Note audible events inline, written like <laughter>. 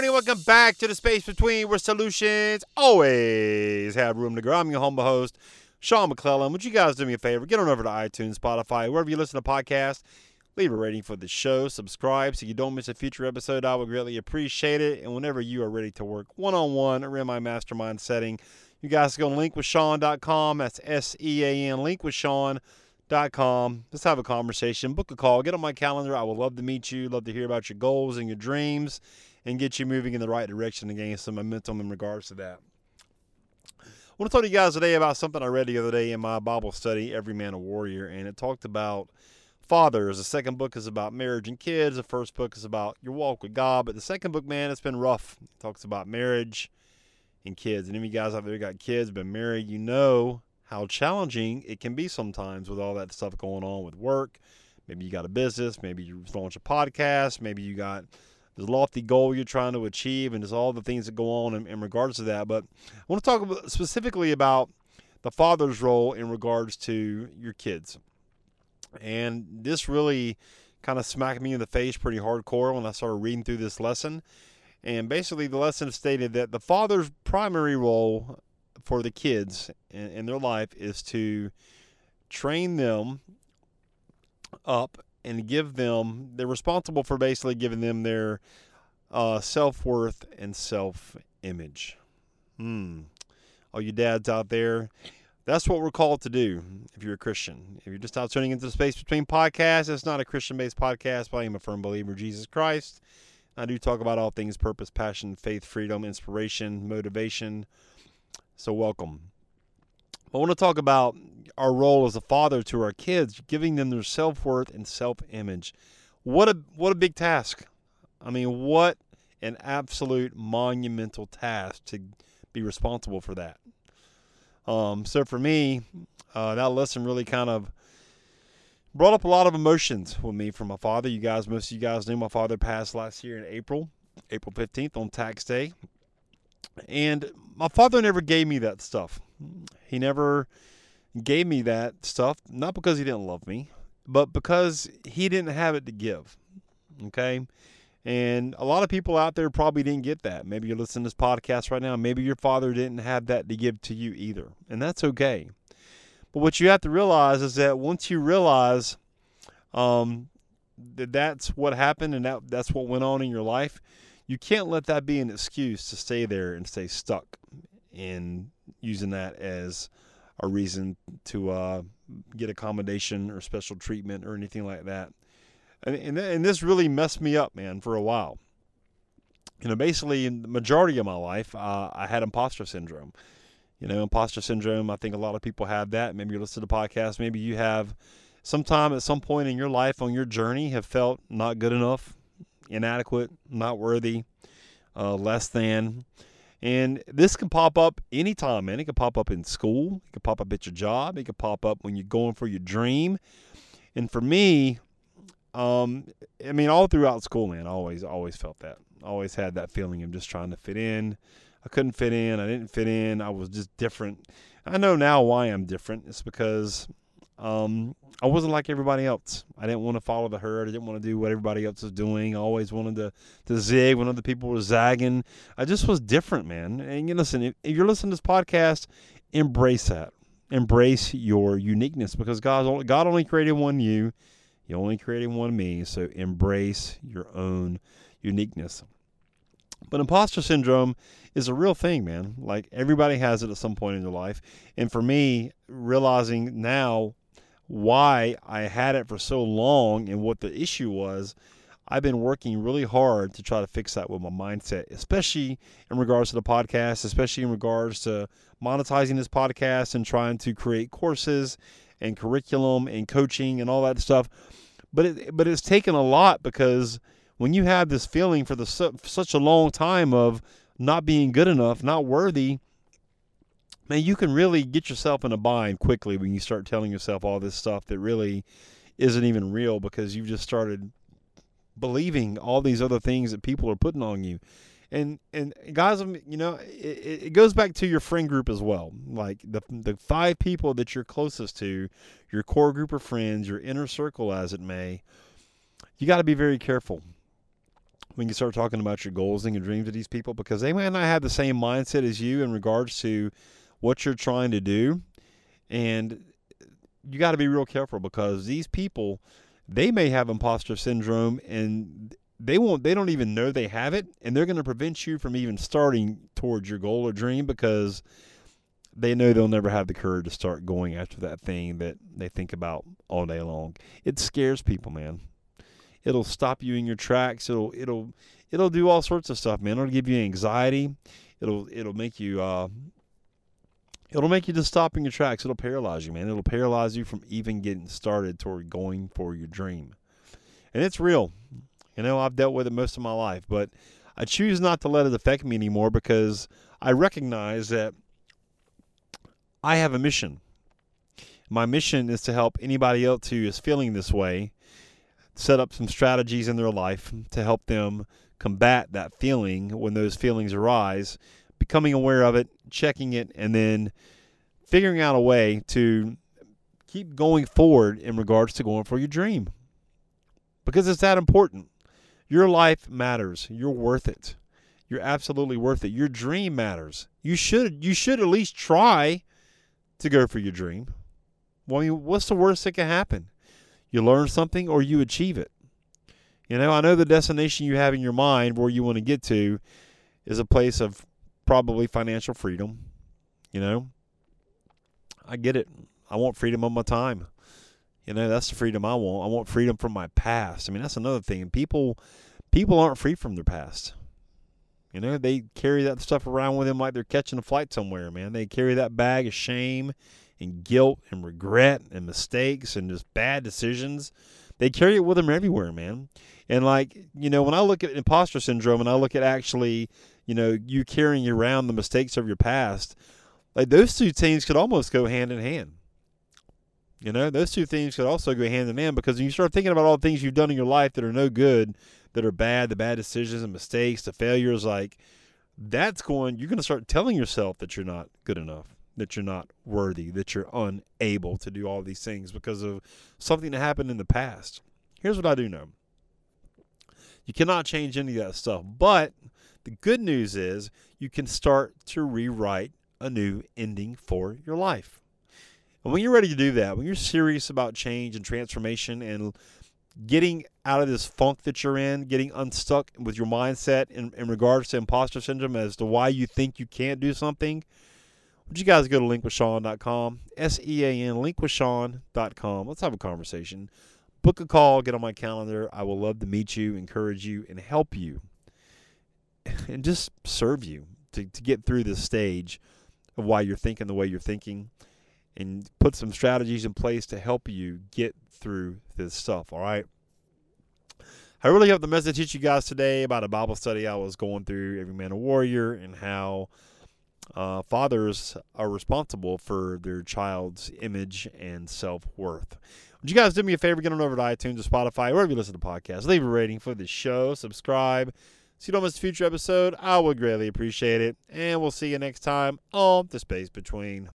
Morning, welcome back to the space between where solutions always have room to grow. I'm your humble host, Sean McClellan. Would you guys do me a favor? Get on over to iTunes, Spotify, wherever you listen to podcasts. Leave a rating for the show. Subscribe so you don't miss a future episode. I would greatly appreciate it. And whenever you are ready to work one on one or in my mastermind setting, you guys go to linkwithsean.com. That's S E A N, linkwithsean.com. Let's have a conversation. Book a call. Get on my calendar. I would love to meet you. Love to hear about your goals and your dreams and get you moving in the right direction and gain some momentum in regards to that. I want to talk to you guys today about something I read the other day in my Bible study, Every Man a Warrior, and it talked about fathers. The second book is about marriage and kids. The first book is about your walk with God. But the second book, man, it's been rough. It talks about marriage and kids. And if you guys out there got kids, been married, you know how challenging it can be sometimes with all that stuff going on with work. Maybe you got a business, maybe you launch a podcast, maybe you got this lofty goal you're trying to achieve, and there's all the things that go on in, in regards to that. But I want to talk about, specifically about the father's role in regards to your kids. And this really kind of smacked me in the face pretty hardcore when I started reading through this lesson. And basically, the lesson stated that the father's primary role for the kids in, in their life is to train them up and give them, they're responsible for basically giving them their uh, self worth and self image. Hmm. All you dads out there, that's what we're called to do if you're a Christian. If you're just out tuning into the space between podcasts, it's not a Christian based podcast, but I am a firm believer of Jesus Christ. I do talk about all things purpose, passion, faith, freedom, inspiration, motivation. So, welcome. I want to talk about our role as a father to our kids, giving them their self worth and self image. What a what a big task! I mean, what an absolute monumental task to be responsible for that. Um, so for me, uh, that lesson really kind of brought up a lot of emotions with me from my father. You guys, most of you guys knew my father passed last year in April, April 15th on tax day. And my father never gave me that stuff. He never gave me that stuff, not because he didn't love me, but because he didn't have it to give. Okay. And a lot of people out there probably didn't get that. Maybe you're listening to this podcast right now. Maybe your father didn't have that to give to you either. And that's okay. But what you have to realize is that once you realize um, that that's what happened and that, that's what went on in your life, you can't let that be an excuse to stay there and stay stuck in using that as a reason to uh, get accommodation or special treatment or anything like that and, and, and this really messed me up, man, for a while. You know, basically, in the majority of my life, uh, I had imposter syndrome. You know, imposter syndrome, I think a lot of people have that. Maybe you listen to the podcast. Maybe you have sometime at some point in your life on your journey have felt not good enough, inadequate, not worthy, uh, less than. And this can pop up anytime, man. It can pop up in school. It can pop up at your job. It can pop up when you're going for your dream. And for me, um, I mean, all throughout school, man, I always, always felt that. always had that feeling of just trying to fit in. I couldn't fit in. I didn't fit in. I was just different. I know now why I'm different. It's because um, I wasn't like everybody else. I didn't want to follow the herd. I didn't want to do what everybody else was doing. I always wanted to, to zig when other people were zagging. I just was different, man. And you listen, if, if you're listening to this podcast, embrace that. Embrace your uniqueness because God, God only created one you. You only created one me, so embrace your own uniqueness. But imposter syndrome is a real thing, man. Like everybody has it at some point in their life. And for me, realizing now why I had it for so long and what the issue was, I've been working really hard to try to fix that with my mindset, especially in regards to the podcast, especially in regards to monetizing this podcast and trying to create courses and curriculum and coaching and all that stuff. But it, but it's taken a lot because when you have this feeling for the such a long time of not being good enough, not worthy, man, you can really get yourself in a bind quickly when you start telling yourself all this stuff that really isn't even real because you've just started believing all these other things that people are putting on you and and guys, you know, it, it goes back to your friend group as well. Like the the five people that you're closest to, your core group of friends, your inner circle, as it may. You got to be very careful when you start talking about your goals and your dreams to these people because they might not have the same mindset as you in regards to what you're trying to do. And you got to be real careful because these people, they may have imposter syndrome and they won't they don't even know they have it and they're going to prevent you from even starting towards your goal or dream because they know they'll never have the courage to start going after that thing that they think about all day long. It scares people, man. It'll stop you in your tracks. It'll it'll it'll do all sorts of stuff, man. It'll give you anxiety. It'll it'll make you uh it'll make you just stop in your tracks. It'll paralyze you, man. It'll paralyze you from even getting started toward going for your dream. And it's real. You know, I've dealt with it most of my life, but I choose not to let it affect me anymore because I recognize that I have a mission. My mission is to help anybody else who is feeling this way set up some strategies in their life to help them combat that feeling when those feelings arise, becoming aware of it, checking it, and then figuring out a way to keep going forward in regards to going for your dream. Because it's that important. Your life matters. You're worth it. You're absolutely worth it. Your dream matters. You should you should at least try to go for your dream. Well, I mean, what's the worst that can happen? You learn something or you achieve it. You know, I know the destination you have in your mind where you want to get to is a place of probably financial freedom. You know, I get it. I want freedom of my time. You know, that's the freedom I want. I want freedom from my past. I mean, that's another thing. People people aren't free from their past. You know, they carry that stuff around with them like they're catching a flight somewhere, man. They carry that bag of shame and guilt and regret and mistakes and just bad decisions. They carry it with them everywhere, man. And like, you know, when I look at imposter syndrome and I look at actually, you know, you carrying around the mistakes of your past, like those two things could almost go hand in hand. You know, those two things could also go hand in hand because when you start thinking about all the things you've done in your life that are no good, that are bad, the bad decisions and mistakes, the failures, like that's going, you're going to start telling yourself that you're not good enough, that you're not worthy, that you're unable to do all these things because of something that happened in the past. Here's what I do know you cannot change any of that stuff, but the good news is you can start to rewrite a new ending for your life. And when you're ready to do that, when you're serious about change and transformation and getting out of this funk that you're in, getting unstuck with your mindset in, in regards to imposter syndrome as to why you think you can't do something, would you guys go to linkwithsean.com, S-E-A-N, linkwithsean.com. Let's have a conversation. Book a call, get on my calendar. I will love to meet you, encourage you, and help you, <laughs> and just serve you to, to get through this stage of why you're thinking the way you're thinking and put some strategies in place to help you get through this stuff. All right. I really hope the message hit you guys today about a Bible study I was going through, Every Man a Warrior, and how uh, fathers are responsible for their child's image and self worth. Would you guys do me a favor? Get on over to iTunes or Spotify, wherever you listen to podcasts. Leave a rating for the show. Subscribe so you don't miss a future episode. I would greatly appreciate it. And we'll see you next time on The Space Between.